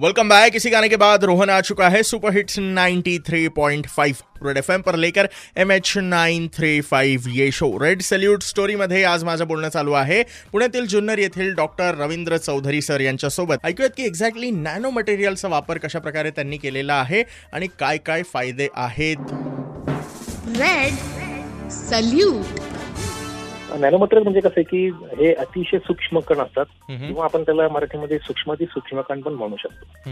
Welcome back इसी गाने के बाद रोहन आ चुका है सुपर हिट्स 93.5 रेड एफ पर लेकर M H nine three five ये शो रेड सल्यूट स्टोरीमध्ये आज माझं बोलणं चालू आहे. पुण्यातील जुन्नर येथील डॉक्टर रवींद्र चौधरी सर यांच्यासोबत. ऐकूयात की एक्झॅक्टली नॅनो मटेरियलचा वापर कशा प्रकारे त्यांनी केलेला आहे आणि काय काय फायदे आहेत? Red salute. नॅनोमटेरियल म्हणजे कसं आहे की हे अतिशय सूक्ष्म कण असतात किंवा आपण त्याला मराठीमध्ये सूक्ष्माती सूक्ष्म कण पण म्हणू शकतो.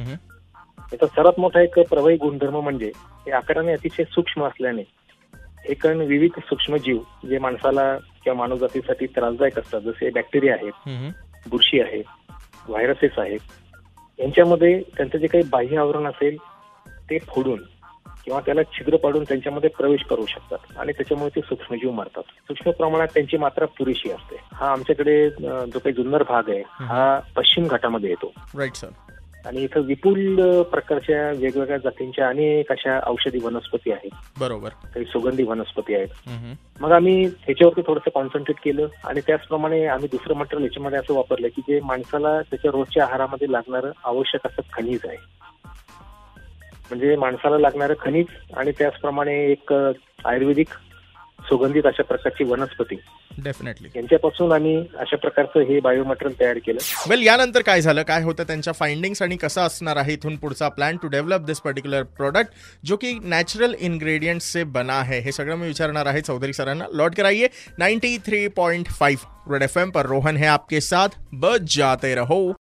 याचा सर्वात मोठा एक प्रवाही गुणधर्म म्हणजे हे आकाराने अतिशय सूक्ष्म असल्याने हे कण विविध सूक्ष्म जीव जे माणसाला किंवा मानवजातीसाठी त्रासदायक असतात जसे बॅक्टेरिया आहेत बुरशी आहे व्हायरसेस आहेत यांच्यामध्ये त्यांचं जे काही बाह्य आवरण असेल ते फोडून किंवा त्याला छिद्र पाडून त्यांच्यामध्ये प्रवेश करू शकतात. आणि त्याच्यामुळे ते सूक्ष्मजीव मारतात. सूक्ष्म प्रमाणात त्यांची मात्रा पुरेशी असते. हा आमच्याकडे जो काही जुन्नर भाग आहे हा पश्चिम घाटामध्ये येतो. राईट सर आणि इथं विपुल प्रकारच्या वेगवेगळ्या जातींच्या अनेक अशा औषधी वनस्पती आहेत. बरोबर. काही सुगंधी वनस्पती आहेत. मग आम्ही ह्याच्यावरती थोडंसं कॉन्सन्ट्रेट केलं आणि त्याचप्रमाणे आम्ही दुसरं मटेरियल याच्यामध्ये असं वापरलं की जे माणसाला त्याच्या रोजच्या आहारामध्ये लागणारं आवश्यक असं खनिज आहे. म्हणजे माणसाला लागणारं खनिज आणि त्याचप्रमाणे एक आयुर्वेदिक सुगंधित अशा प्रकारची वनस्पती. डेफिनेटली यांच्यापासून आम्ही अशा प्रकारचं हे बायोमटेरियल तयार केलं. वेल यानंतर काय झालं? काय होतं? त्यांच्या फाइंडिंग्स आणि कसं असणार आहे? इथून पुढचा plan to develop this particular product जो की नॅचरल इंग्रेडिएंट्स से बना है. हे सगळं मी विचारणार आहे चौधरी सरांना. लौट कर आइए 93.5 रेड एफ पर रोहन है आपके साथ. बच जाते रहो.